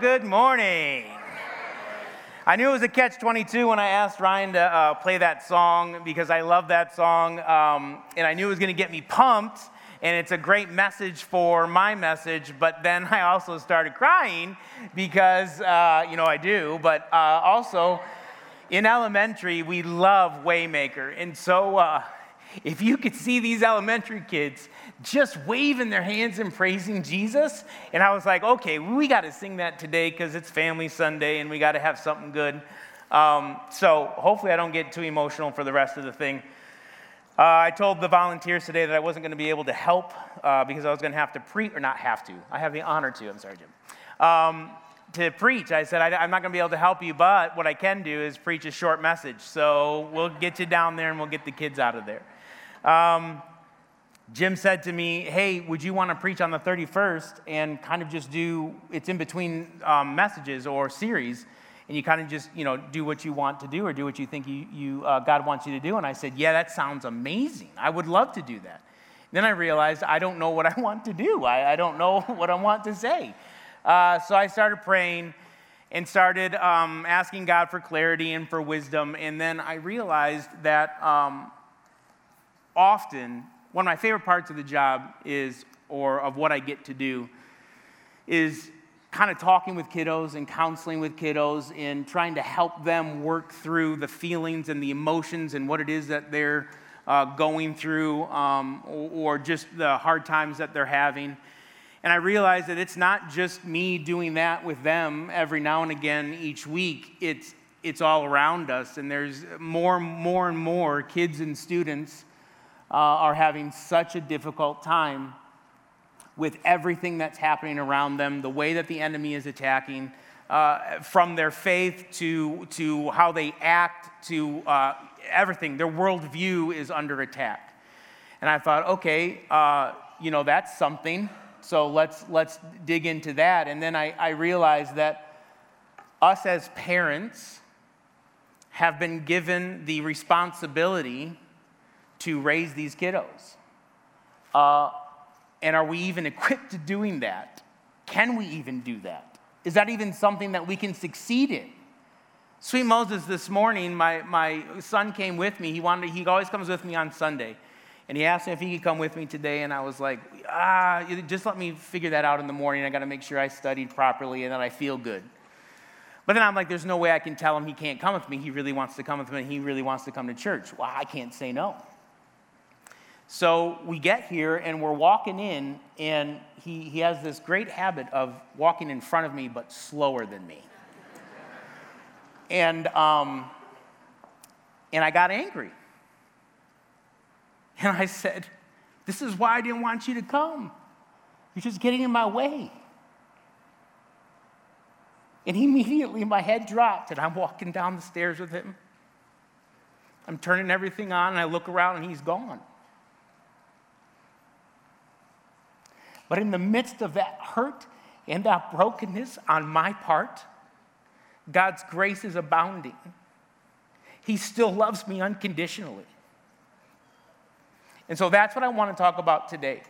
Good morning. I knew it was a catch 22 when I asked Ryan to uh, play that song because I love that song. Um, and I knew it was going to get me pumped. And it's a great message for my message. But then I also started crying because, uh, you know, I do. But uh, also, in elementary, we love Waymaker. And so, uh, if you could see these elementary kids just waving their hands and praising Jesus, and I was like, okay, we got to sing that today because it's Family Sunday and we got to have something good. Um, so hopefully, I don't get too emotional for the rest of the thing. Uh, I told the volunteers today that I wasn't going to be able to help uh, because I was going to have to preach, or not have to. I have the honor to. I'm sorry, Jim. Um, to preach. I said, I, am not going to be able to help you, but what I can do is preach a short message. So we'll get you down there and we'll get the kids out of there. Um, Jim said to me, Hey, would you want to preach on the 31st and kind of just do, it's in between um, messages or series, and you kind of just, you know, do what you want to do or do what you think you, you uh, God wants you to do? And I said, Yeah, that sounds amazing. I would love to do that. Then I realized I don't know what I want to do, I, I don't know what I want to say. Uh, so I started praying and started um, asking God for clarity and for wisdom. And then I realized that um, often, one of my favorite parts of the job is, or of what I get to do, is kind of talking with kiddos and counseling with kiddos and trying to help them work through the feelings and the emotions and what it is that they're uh, going through um, or, or just the hard times that they're having. And I realize that it's not just me doing that with them every now and again each week. It's, it's all around us. And there's more, and more and more kids and students uh, are having such a difficult time with everything that's happening around them, the way that the enemy is attacking, uh, from their faith to, to how they act to uh, everything. Their worldview is under attack. And I thought, okay, uh, you know, that's something. So let's, let's dig into that. And then I, I realized that us as parents have been given the responsibility to raise these kiddos? Uh, and are we even equipped to doing that? Can we even do that? Is that even something that we can succeed in? Sweet Moses, this morning, my, my son came with me. He, wanted, he always comes with me on Sunday. And he asked me if he could come with me today. And I was like, ah, just let me figure that out in the morning. I got to make sure I studied properly and that I feel good. But then I'm like, there's no way I can tell him he can't come with me. He really wants to come with me. He really wants to come to church. Well, I can't say no. So we get here and we're walking in, and he, he has this great habit of walking in front of me, but slower than me. and, um, and I got angry. And I said, This is why I didn't want you to come. You're just getting in my way. And immediately my head dropped, and I'm walking down the stairs with him. I'm turning everything on, and I look around, and he's gone. But in the midst of that hurt and that brokenness on my part, God's grace is abounding. He still loves me unconditionally. And so that's what I want to talk about today.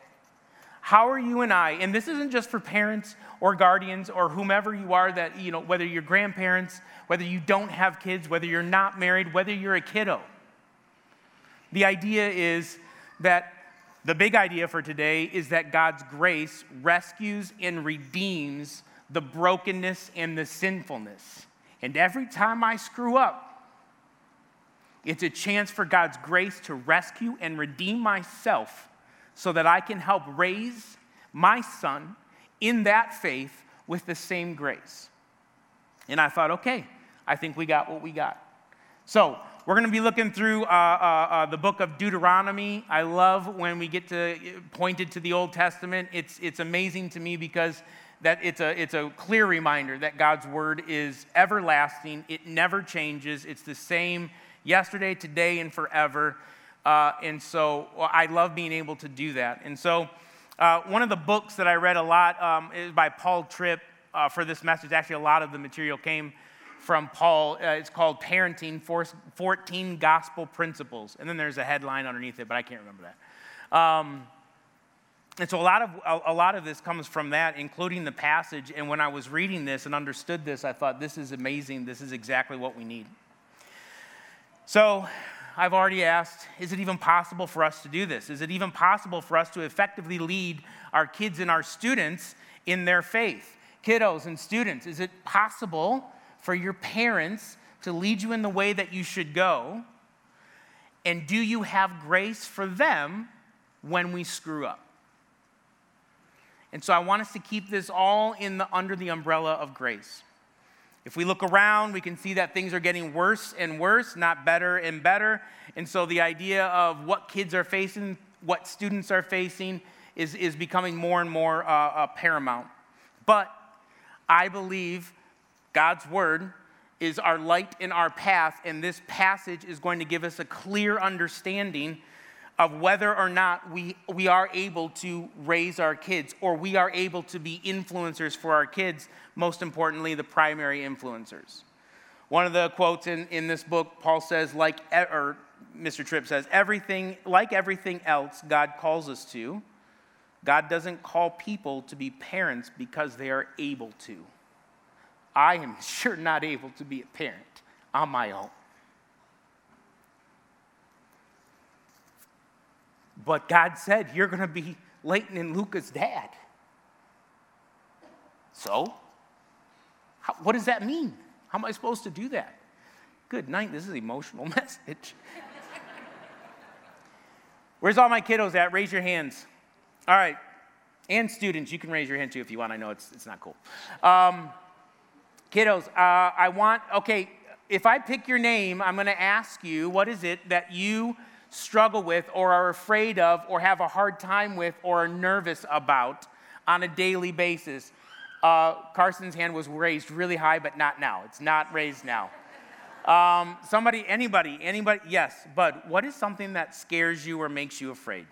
How are you and I, and this isn't just for parents or guardians or whomever you are that, you know, whether you're grandparents, whether you don't have kids, whether you're not married, whether you're a kiddo. The idea is that the big idea for today is that God's grace rescues and redeems the brokenness and the sinfulness. And every time I screw up, it's a chance for God's grace to rescue and redeem myself so that I can help raise my son in that faith with the same grace. And I thought, okay, I think we got what we got. So, we're going to be looking through uh, uh, uh, the book of Deuteronomy. I love when we get to uh, pointed to the Old Testament. It's, it's amazing to me because that it's a, it's a clear reminder that God's word is everlasting. It never changes. It's the same yesterday, today, and forever. Uh, and so I love being able to do that. And so uh, one of the books that I read a lot um, is by Paul Tripp for this message. Actually, a lot of the material came from Paul. Uh, it's called Parenting 14 Gospel Principles. And then there's a headline underneath it, but I can't remember that. Um, And so a lot of a, a, lot of this comes from that, including the passage. And when I was reading this and understood this, I thought this is amazing. This is exactly what we need. So I've already asked, is it even possible for us to do this? Is it even possible for us to effectively lead our kids and our students in their faith? Kiddos and students, is it possible for your parents to lead you in the way that you should go? And do you have grace for them when we screw up? And so I want us to keep this all in the, under the umbrella of grace. If we look around, we can see that things are getting worse and worse, not better and better. And so the idea of what kids are facing, what students are facing, is, is becoming more and more uh, uh, paramount. But I believe God's word is our light in our path, and this passage is going to give us a clear understanding of whether or not we, we are able to raise our kids or we are able to be influencers for our kids, most importantly, the primary influencers. One of the quotes in, in this book, Paul says, like, or Mr. Tripp says, everything, like everything else God calls us to, God doesn't call people to be parents because they are able to. I am sure not able to be a parent on my own. But God said, You're going to be Leighton and Luca's dad. So, how, what does that mean? How am I supposed to do that? Good night. This is an emotional message. Where's all my kiddos at? Raise your hands. All right. And students, you can raise your hand too if you want. I know it's, it's not cool. Um, kiddos, uh, I want, okay, if I pick your name, I'm going to ask you what is it that you struggle with or are afraid of or have a hard time with or are nervous about on a daily basis. Uh, Carson's hand was raised really high, but not now. It's not raised now. Um, somebody, anybody, anybody, yes, but what is something that scares you or makes you afraid?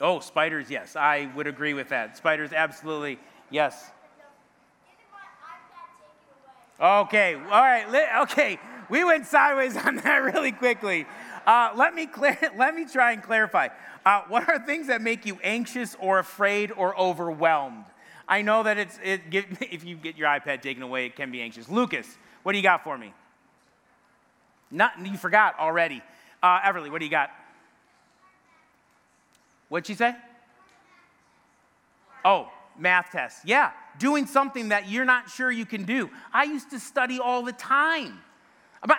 Oh, spiders, yes, I would agree with that. Spiders, absolutely, yes. Okay, all right, okay. We went sideways on that really quickly. Uh, let, me clear, let me try and clarify. Uh, what are things that make you anxious or afraid or overwhelmed? I know that it's, it, if you get your iPad taken away, it can be anxious. Lucas, what do you got for me? Not, you forgot already. Uh, Everly, what do you got? What'd she say? Oh, math test. Yeah, doing something that you're not sure you can do. I used to study all the time.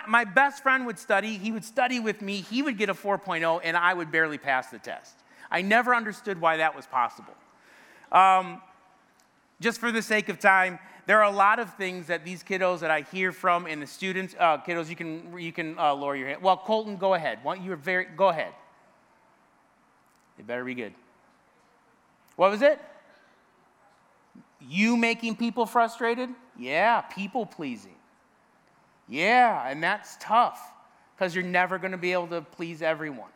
My best friend would study, he would study with me, he would get a 4.0, and I would barely pass the test. I never understood why that was possible. Um, just for the sake of time, there are a lot of things that these kiddos that I hear from and the students, uh, kiddos, you can, you can uh, lower your hand. Well, Colton, go ahead. You're very, go ahead. It better be good. What was it? You making people frustrated? Yeah, people pleasing. Yeah, and that's tough because you're never going to be able to please everyone.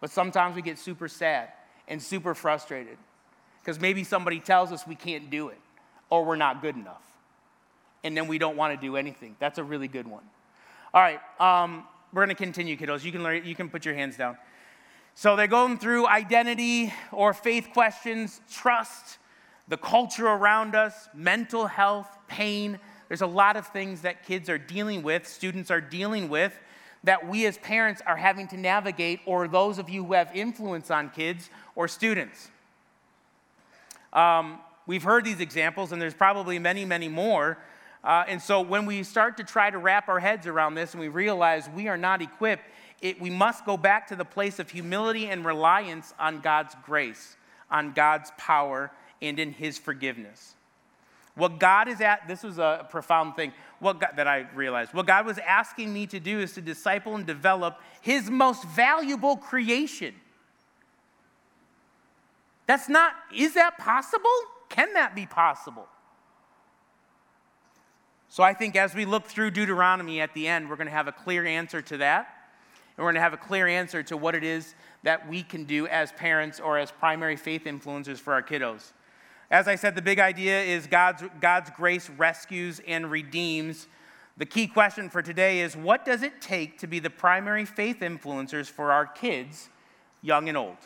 But sometimes we get super sad and super frustrated because maybe somebody tells us we can't do it or we're not good enough. And then we don't want to do anything. That's a really good one. All right, um, we're going to continue, kiddos. You can, learn, you can put your hands down. So they're going through identity or faith questions, trust, the culture around us, mental health, pain. There's a lot of things that kids are dealing with, students are dealing with, that we as parents are having to navigate, or those of you who have influence on kids or students. Um, we've heard these examples, and there's probably many, many more. Uh, and so when we start to try to wrap our heads around this and we realize we are not equipped, it, we must go back to the place of humility and reliance on God's grace, on God's power, and in his forgiveness. What God is at, this was a profound thing what God, that I realized. What God was asking me to do is to disciple and develop his most valuable creation. That's not, is that possible? Can that be possible? So I think as we look through Deuteronomy at the end, we're going to have a clear answer to that. And we're going to have a clear answer to what it is that we can do as parents or as primary faith influencers for our kiddos. As I said, the big idea is God's, God's grace rescues and redeems The key question for today is what does it take to be the primary faith influencers for our kids, young and old?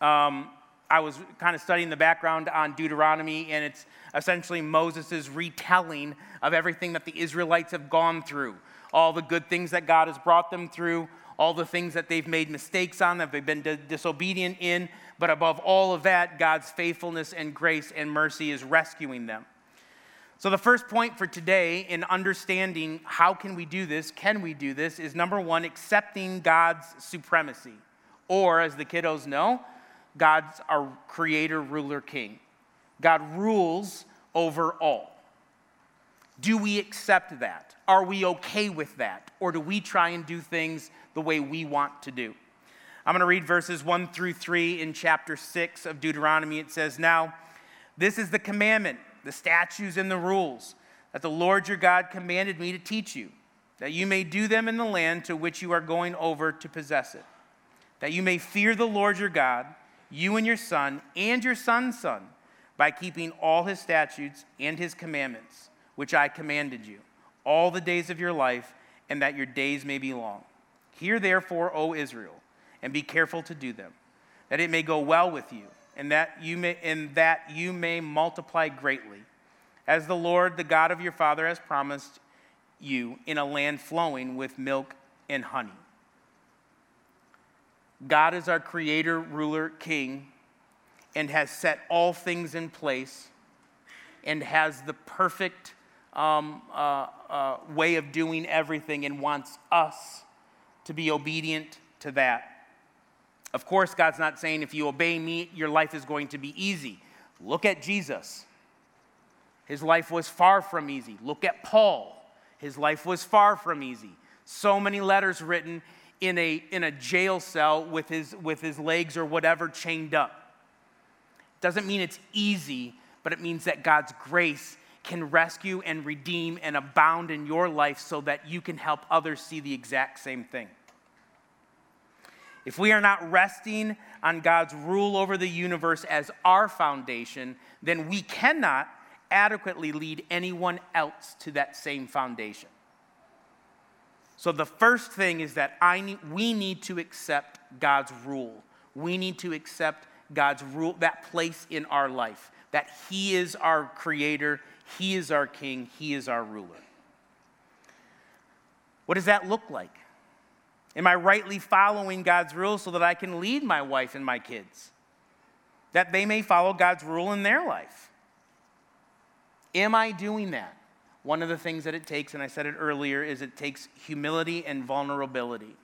Um, I was kind of studying the background on Deuteronomy, and it's essentially Moses' retelling of everything that the Israelites have gone through, all the good things that God has brought them through, all the things that they've made mistakes on, that they've been disobedient in, but above all of that, God's faithfulness and grace and mercy is rescuing them. So the first point for today in understanding how can we do this, can we do this, is number one, accepting God's supremacy. Or, as the kiddos know, God's our creator, ruler, king. God rules over all. Do we accept that? Are we okay with that? Or do we try and do things the way we want to do? I'm going to read verses 1 through 3 in chapter 6 of Deuteronomy. It says, Now, this is the commandment, the statutes, and the rules that the Lord your God commanded me to teach you, that you may do them in the land to which you are going over to possess it, that you may fear the Lord your God, you and your son, and your son's son, by keeping all his statutes and his commandments, which I commanded you, all the days of your life, and that your days may be long. Hear therefore, O Israel and be careful to do them, that it may go well with you, and that you may, and that you may multiply greatly, as the Lord, the God of your father, has promised you in a land flowing with milk and honey. God is our creator, ruler, king, and has set all things in place and has the perfect um, uh, uh, way of doing everything and wants us to be obedient to that. Of course, God's not saying if you obey me, your life is going to be easy. Look at Jesus. His life was far from easy. Look at Paul. His life was far from easy. So many letters written in a, in a jail cell with his, with his legs or whatever chained up. Doesn't mean it's easy, but it means that God's grace can rescue and redeem and abound in your life so that you can help others see the exact same thing. If we are not resting on God's rule over the universe as our foundation, then we cannot adequately lead anyone else to that same foundation. So the first thing is that I need, we need to accept God's rule. We need to accept God's rule, that place in our life, that He is our creator, He is our king, He is our ruler. What does that look like? Am I rightly following God's rule so that I can lead my wife and my kids? That they may follow God's rule in their life. Am I doing that? One of the things that it takes, and I said it earlier, is it takes humility and vulnerability.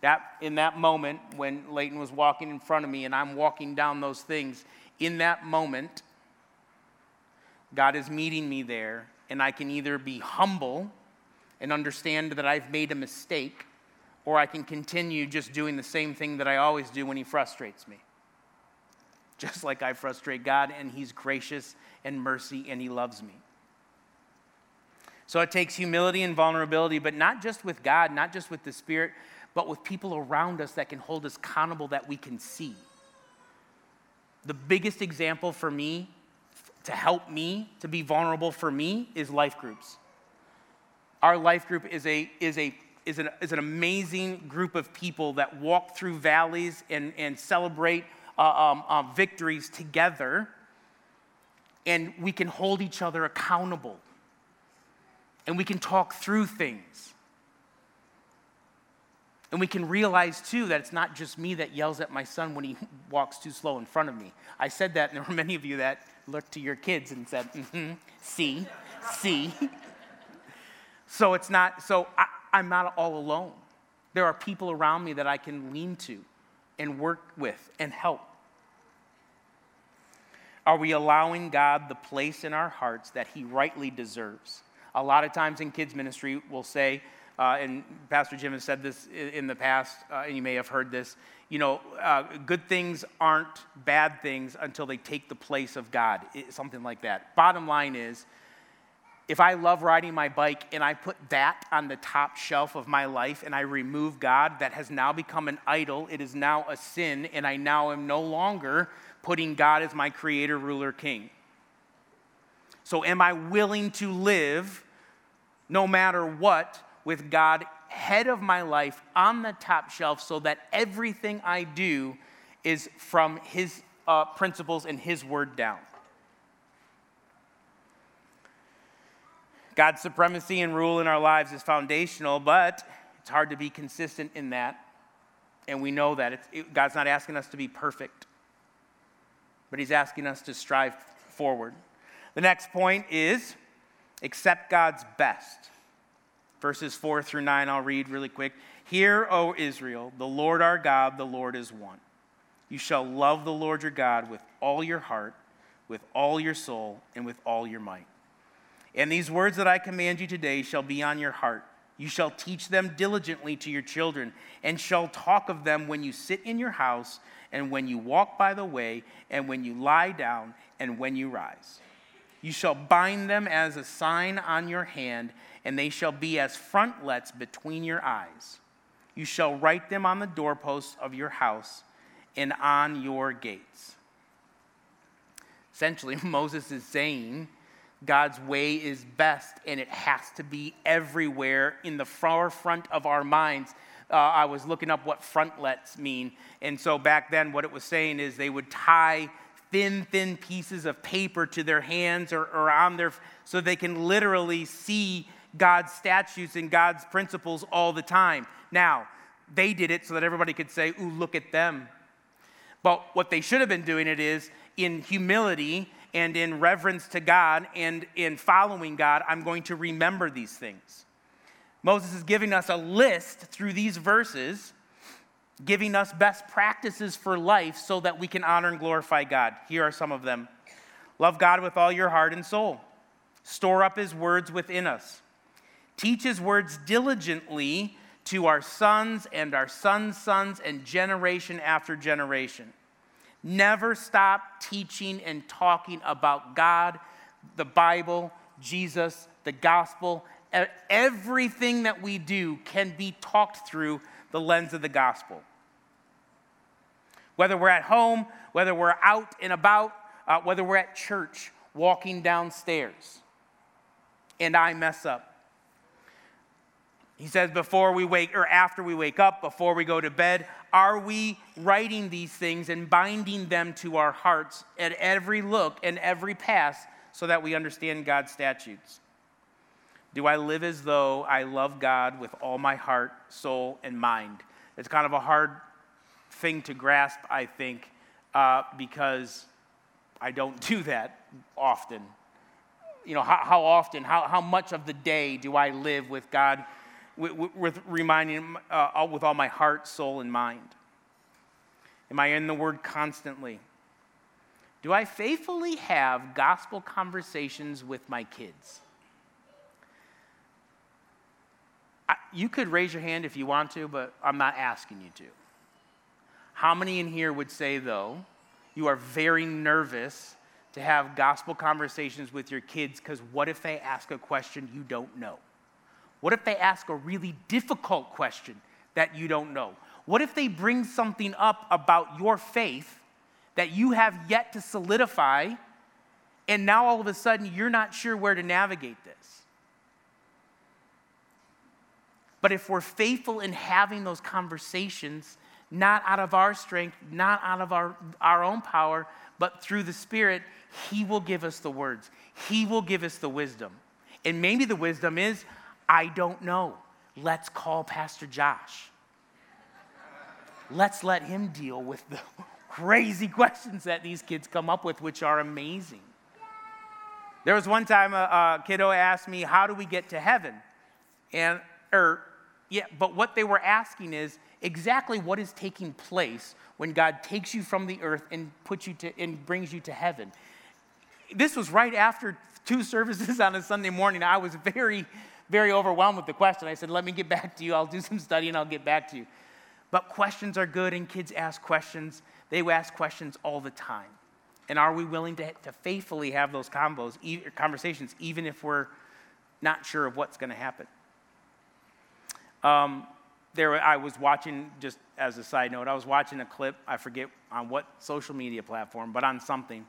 That in that moment when Leighton was walking in front of me and I'm walking down those things, in that moment, God is meeting me there, and I can either be humble and understand that I've made a mistake, or I can continue just doing the same thing that I always do when He frustrates me. Just like I frustrate God, and He's gracious and mercy, and He loves me. So it takes humility and vulnerability, but not just with God, not just with the Spirit, but with people around us that can hold us accountable that we can see. The biggest example for me to help me to be vulnerable for me is life groups. Our life group is a, is a is an, is an amazing group of people that walk through valleys and, and celebrate uh, um, uh, victories together. And we can hold each other accountable. And we can talk through things. And we can realize too that it's not just me that yells at my son when he walks too slow in front of me. I said that, and there were many of you that looked to your kids and said, mm-hmm, see, see. So it's not, so I, I'm not all alone. There are people around me that I can lean to and work with and help. Are we allowing God the place in our hearts that He rightly deserves? A lot of times in kids' ministry, we'll say, uh, and Pastor Jim has said this in the past, uh, and you may have heard this, you know, uh, good things aren't bad things until they take the place of God, it, something like that. Bottom line is, if I love riding my bike and I put that on the top shelf of my life and I remove God, that has now become an idol. It is now a sin, and I now am no longer putting God as my creator, ruler, king. So, am I willing to live no matter what, with God head of my life on the top shelf so that everything I do is from His uh, principles and His word down. God's supremacy and rule in our lives is foundational, but it's hard to be consistent in that. And we know that. It, God's not asking us to be perfect, but He's asking us to strive forward. The next point is accept God's best. Verses 4 through 9, I'll read really quick. Hear, O Israel, the Lord our God, the Lord is one. You shall love the Lord your God with all your heart, with all your soul, and with all your might. And these words that I command you today shall be on your heart. You shall teach them diligently to your children, and shall talk of them when you sit in your house, and when you walk by the way, and when you lie down, and when you rise. You shall bind them as a sign on your hand, and they shall be as frontlets between your eyes. You shall write them on the doorposts of your house and on your gates. Essentially, Moses is saying God's way is best, and it has to be everywhere in the forefront of our minds. Uh, I was looking up what frontlets mean. And so back then, what it was saying is they would tie thin, thin pieces of paper to their hands or, or on their, so they can literally see God's statutes and God's principles all the time. Now, they did it so that everybody could say, Ooh, look at them. But what they should have been doing it is in humility and in reverence to God and in following God, I'm going to remember these things. Moses is giving us a list through these verses giving us best practices for life so that we can honor and glorify God. Here are some of them Love God with all your heart and soul, store up his words within us, teach his words diligently to our sons and our sons' sons and generation after generation. Never stop teaching and talking about God, the Bible, Jesus, the gospel. Everything that we do can be talked through the lens of the gospel whether we're at home, whether we're out and about, uh, whether we're at church, walking downstairs, and I mess up. He says, before we wake or after we wake up, before we go to bed, are we writing these things and binding them to our hearts at every look and every pass so that we understand God's statutes? Do I live as though I love God with all my heart, soul, and mind? It's kind of a hard thing to grasp, I think, uh, because I don't do that often. You know, how, how, often, how, how much of the day do I live with God, with, with reminding uh, with all my heart, soul, and mind? Am I in the Word constantly? Do I faithfully have gospel conversations with my kids? I, you could raise your hand if you want to, but I'm not asking you to. How many in here would say, though, you are very nervous to have gospel conversations with your kids because what if they ask a question you don't know? What if they ask a really difficult question that you don't know? What if they bring something up about your faith that you have yet to solidify, and now all of a sudden you're not sure where to navigate this? But if we're faithful in having those conversations, not out of our strength, not out of our, our own power, but through the Spirit, He will give us the words. He will give us the wisdom. And maybe the wisdom is, I don't know. Let's call Pastor Josh. Let's let him deal with the crazy questions that these kids come up with, which are amazing. There was one time a, a kiddo asked me, How do we get to heaven? And, or, yeah, but what they were asking is, exactly what is taking place when God takes you from the earth and puts you to and brings you to heaven. This was right after two services on a Sunday morning. I was very, very overwhelmed with the question. I said, "Let me get back to you. I'll do some study and I'll get back to you." But questions are good, and kids ask questions. They ask questions all the time. And are we willing to, to faithfully have those combos, conversations, even if we're not sure of what's going to happen? Um, there I was watching, just as a side note, I was watching a clip, I forget on what social media platform, but on something.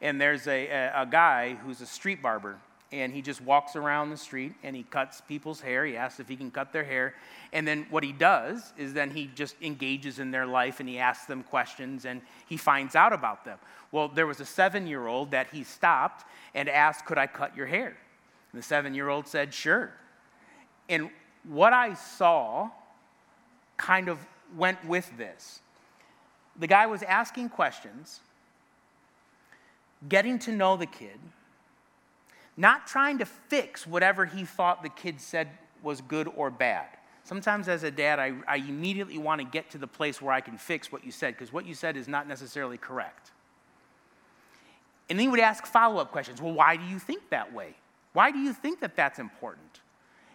And there's a, a, a guy who's a street barber. And he just walks around the street and he cuts people's hair. He asks if he can cut their hair. And then what he does is then he just engages in their life and he asks them questions and he finds out about them. Well, there was a seven year old that he stopped and asked, Could I cut your hair? And the seven year old said, Sure. And what I saw kind of went with this. The guy was asking questions, getting to know the kid not trying to fix whatever he thought the kid said was good or bad. Sometimes, as a dad, I, I immediately want to get to the place where I can fix what you said because what you said is not necessarily correct. And then he would ask follow up questions. Well, why do you think that way? Why do you think that that's important?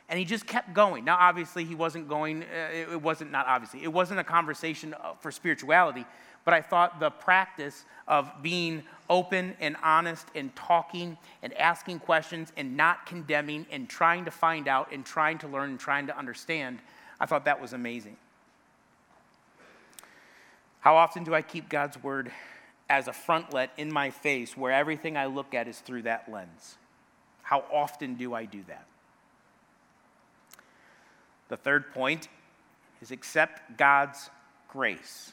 And he just kept going. Now, obviously, he wasn't going, uh, it wasn't, not obviously, it wasn't a conversation uh, for spirituality, but I thought the practice of being open and honest and talking and asking questions and not condemning and trying to find out and trying to learn and trying to understand, I thought that was amazing. How often do I keep God's word as a frontlet in my face where everything I look at is through that lens? How often do I do that? The third point is accept God's grace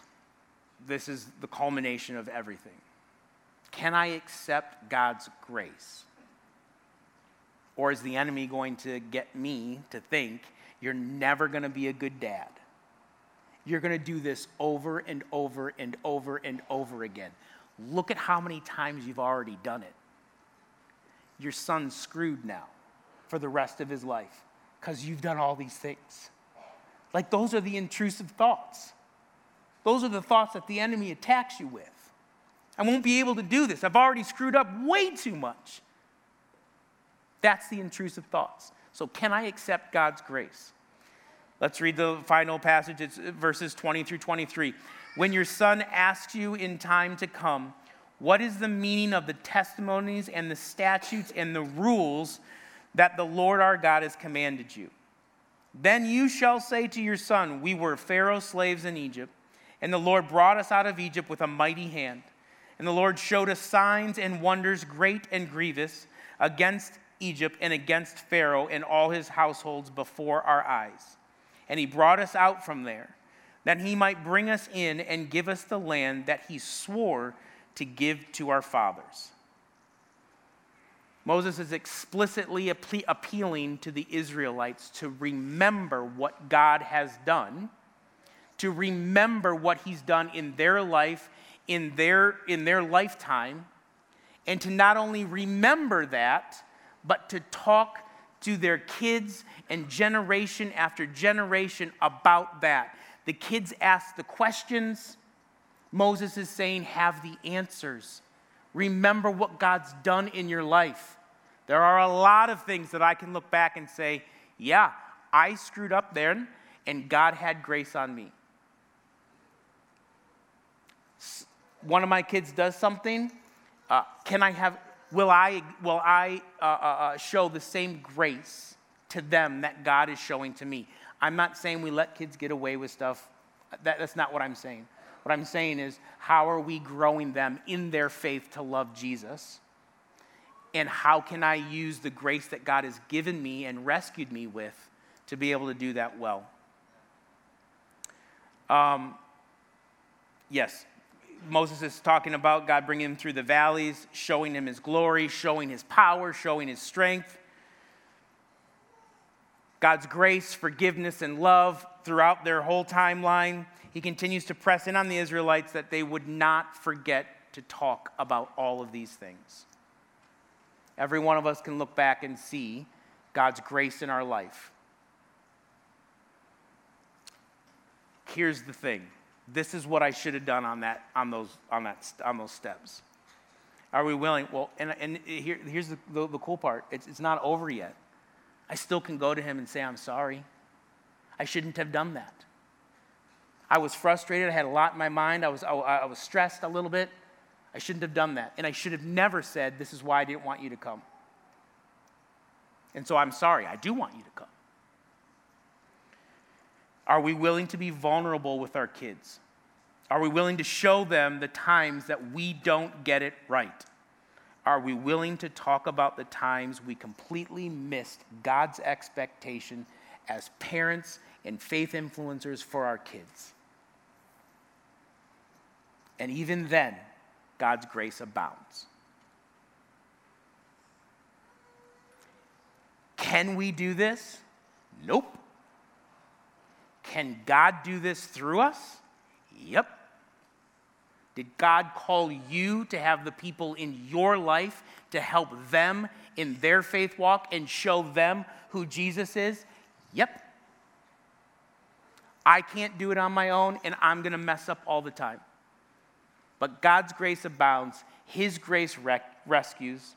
this is the culmination of everything. Can I accept God's grace? Or is the enemy going to get me to think you're never going to be a good dad? You're going to do this over and over and over and over again. Look at how many times you've already done it. Your son's screwed now for the rest of his life because you've done all these things. Like, those are the intrusive thoughts. Those are the thoughts that the enemy attacks you with. I won't be able to do this. I've already screwed up way too much. That's the intrusive thoughts. So, can I accept God's grace? Let's read the final passage. It's uh, verses 20 through 23. When your son asks you in time to come, what is the meaning of the testimonies and the statutes and the rules that the Lord our God has commanded you? Then you shall say to your son, We were Pharaoh's slaves in Egypt and the Lord brought us out of Egypt with a mighty hand. And the Lord showed us signs and wonders great and grievous against Egypt and against Pharaoh and all his households before our eyes. And he brought us out from there, that he might bring us in and give us the land that he swore to give to our fathers. Moses is explicitly appealing to the Israelites to remember what God has done to remember what he's done in their life, in their, in their lifetime, and to not only remember that, but to talk to their kids and generation after generation about that. The kids ask the questions. Moses is saying, have the answers. Remember what God's done in your life. There are a lot of things that I can look back and say, yeah, I screwed up there, and God had grace on me. one of my kids does something, uh, can I have, will I, will I uh, uh, uh, show the same grace to them that God is showing to me? I'm not saying we let kids get away with stuff. That, that's not what I'm saying. What I'm saying is, how are we growing them in their faith to love Jesus? And how can I use the grace that God has given me and rescued me with to be able to do that well? Um, yes, Moses is talking about God bringing him through the valleys, showing him his glory, showing his power, showing his strength. God's grace, forgiveness, and love throughout their whole timeline. He continues to press in on the Israelites that they would not forget to talk about all of these things. Every one of us can look back and see God's grace in our life. Here's the thing this is what I should have done on, that, on, those, on, that, on those steps. Are we willing? Well, and, and here, here's the, the, the cool part it's, it's not over yet. I still can go to him and say, I'm sorry. I shouldn't have done that. I was frustrated. I had a lot in my mind. I was, I, I was stressed a little bit. I shouldn't have done that. And I should have never said, This is why I didn't want you to come. And so I'm sorry. I do want you to come. Are we willing to be vulnerable with our kids? Are we willing to show them the times that we don't get it right? are we willing to talk about the times we completely missed God's expectation as parents and faith influencers for our kids? And even then, God's grace abounds. Can we do this? Nope. Can God do this through us? Yep. Did God call you to have the people in your life to help them in their faith walk and show them who Jesus is? Yep. I can't do it on my own, and I'm going to mess up all the time. But God's grace abounds, His grace rec- rescues.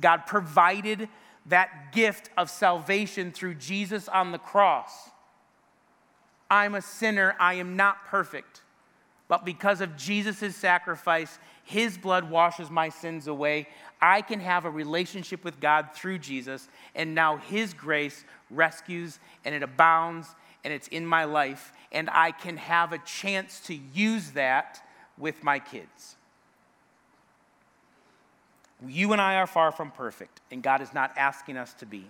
God provided that gift of salvation through Jesus on the cross. I'm a sinner, I am not perfect. But because of Jesus' sacrifice, his blood washes my sins away. I can have a relationship with God through Jesus, and now his grace rescues and it abounds and it's in my life, and I can have a chance to use that with my kids. You and I are far from perfect, and God is not asking us to be.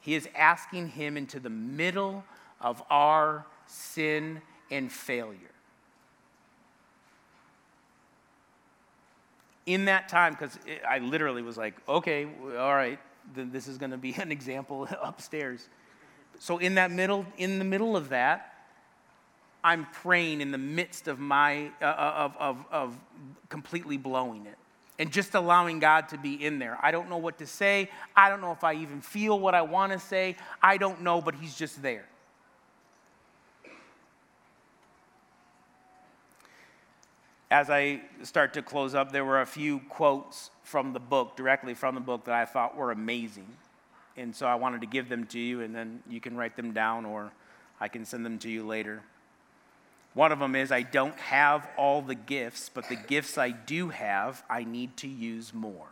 He is asking Him into the middle of our sin and failure. in that time, because I literally was like, okay, all right, then this is going to be an example upstairs. So in that middle, in the middle of that, I'm praying in the midst of my uh, uh, of, of, of completely blowing it and just allowing God to be in there. I don't know what to say. I don't know if I even feel what I want to say. I don't know, but He's just there. as I start to close up, there were a few quotes from the book, directly from the book, that I thought were amazing. And so I wanted to give them to you, and then you can write them down or I can send them to you later. One of them is I don't have all the gifts, but the gifts I do have, I need to use more.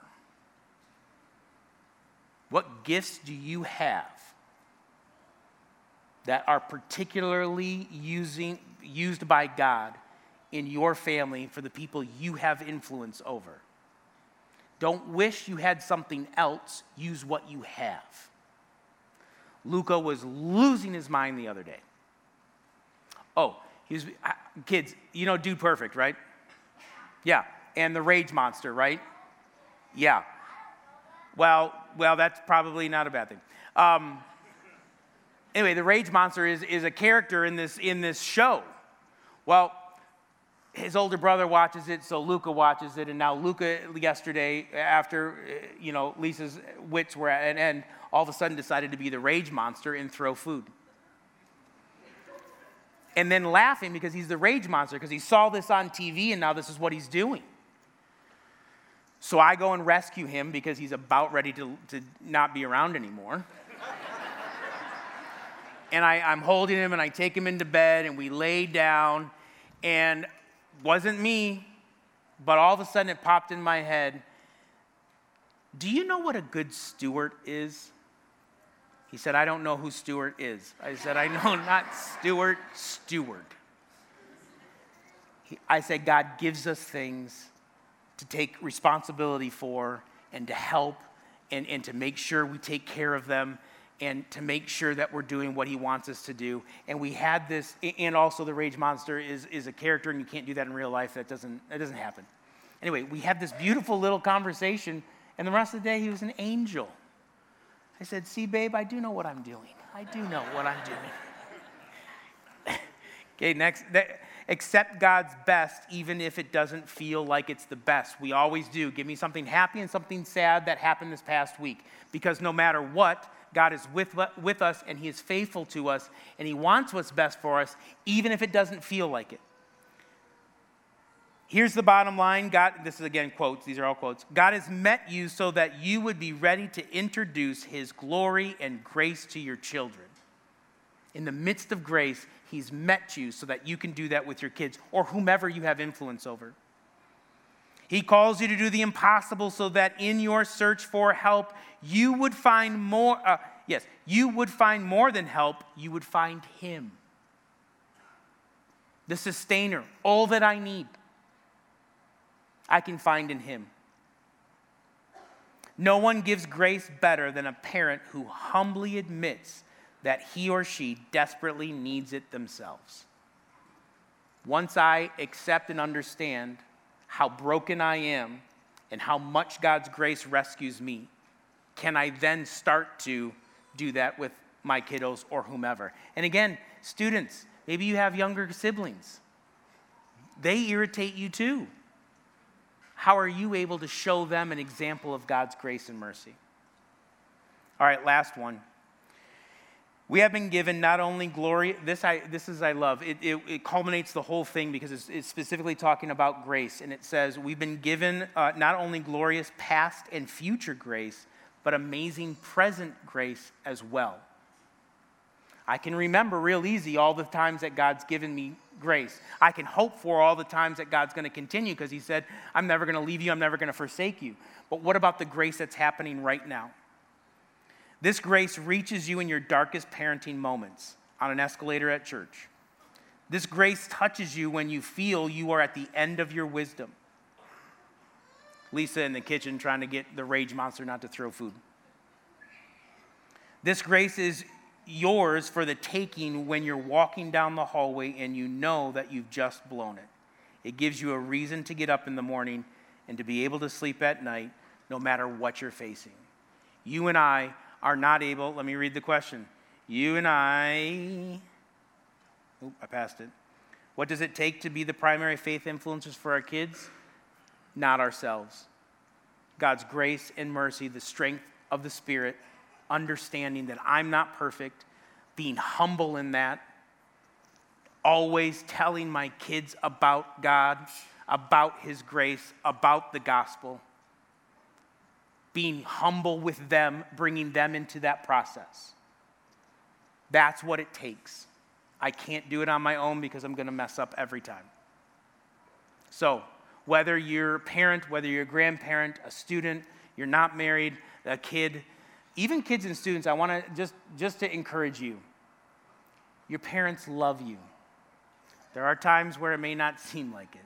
What gifts do you have that are particularly using, used by God in your family for the people you have influence over. Don't wish you had something else, use what you have. Luca was losing his mind the other day. Oh, he was, kids, you know Dude Perfect, right? Yeah, and the Rage Monster, right? Yeah. Well, well, that's probably not a bad thing. Um, anyway, the Rage Monster is, is a character in this, in this show. Well, his older brother watches it, so Luca watches it, and now Luca yesterday, after uh, you know Lisa's wits were at an end, all of a sudden decided to be the rage monster and throw food. And then laughing because he's the rage monster because he saw this on TV and now this is what he's doing. So I go and rescue him because he's about ready to, to not be around anymore. and I, I'm holding him and I take him into bed and we lay down and wasn't me, but all of a sudden it popped in my head. Do you know what a good steward is? He said, I don't know who Stuart is. I said, I know not Stuart, steward. He, I said, God gives us things to take responsibility for and to help and, and to make sure we take care of them and to make sure that we're doing what he wants us to do. And we had this, and also the rage monster is, is a character, and you can't do that in real life. That doesn't, that doesn't happen. Anyway, we had this beautiful little conversation, and the rest of the day he was an angel. I said, See, babe, I do know what I'm doing. I do know what I'm doing. okay, next. accept God's best, even if it doesn't feel like it's the best. We always do. Give me something happy and something sad that happened this past week. Because no matter what, God is with, with us and He is faithful to us and He wants what's best for us, even if it doesn't feel like it. Here's the bottom line God, this is again quotes, these are all quotes. God has met you so that you would be ready to introduce His glory and grace to your children. In the midst of grace, He's met you so that you can do that with your kids or whomever you have influence over. He calls you to do the impossible so that in your search for help, you would find more, uh, yes, you would find more than help, you would find Him. The sustainer, all that I need. I can find in Him. No one gives grace better than a parent who humbly admits that he or she desperately needs it themselves. Once I accept and understand how broken I am and how much God's grace rescues me, can I then start to do that with my kiddos or whomever? And again, students, maybe you have younger siblings. They irritate you too. How are you able to show them an example of God's grace and mercy? All right, last one. We have been given not only glory, this, I, this is I love. It, it, it culminates the whole thing because it's, it's, specifically talking about grace. And it says, We've been given uh, not only glorious past and future grace, but amazing present grace as well. I can remember real easy all the times that God's given me grace. I can hope for all the times that God's going to continue because He said, I'm never going to leave you, I'm never going to forsake you. But what about the grace that's happening right now? This grace reaches you in your darkest parenting moments on an escalator at church. This grace touches you when you feel you are at the end of your wisdom. Lisa in the kitchen trying to get the rage monster not to throw food. This grace is yours for the taking when you're walking down the hallway and you know that you've just blown it. It gives you a reason to get up in the morning and to be able to sleep at night no matter what you're facing. You and I are not able, let me read the question. You and I, oh, I passed it. What does it take to be the primary faith influencers for our kids? Not ourselves. God's grace and mercy, the strength of the Spirit, understanding that I'm not perfect, being humble in that, always telling my kids about God, about His grace, about the gospel being humble with them, bringing them into that process. That's what it takes. I can't do it on my own because I'm going to mess up every time. So, whether you're a parent, whether you're a grandparent, a student, you're not married, a kid, even kids and students, I want to just, just to encourage you. Your parents love you. There are times where it may not seem like it,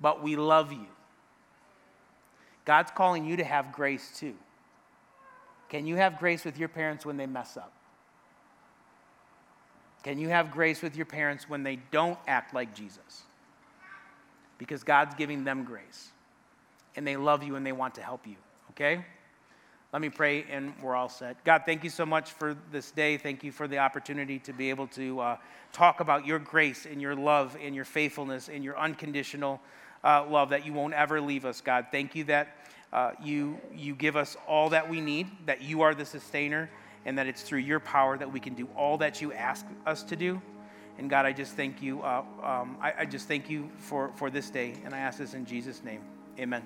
but we love you. God's calling you to have grace too. Can you have grace with your parents when they mess up? Can you have grace with your parents when they don't act like Jesus? Because God's giving them grace and they love you and they want to help you, okay? Let me pray and we're all set. God, thank you so much for this day. Thank you for the opportunity to be able to uh, talk about your grace and your love and your faithfulness and your unconditional uh, love, that you won't ever leave us, God. Thank you that uh, you, you give us all that we need, that you are the sustainer, and that it's through your power that we can do all that you ask us to do. And God, I just thank you. Uh, um, I, I just thank you for, for this day, and I ask this in Jesus' name. Amen.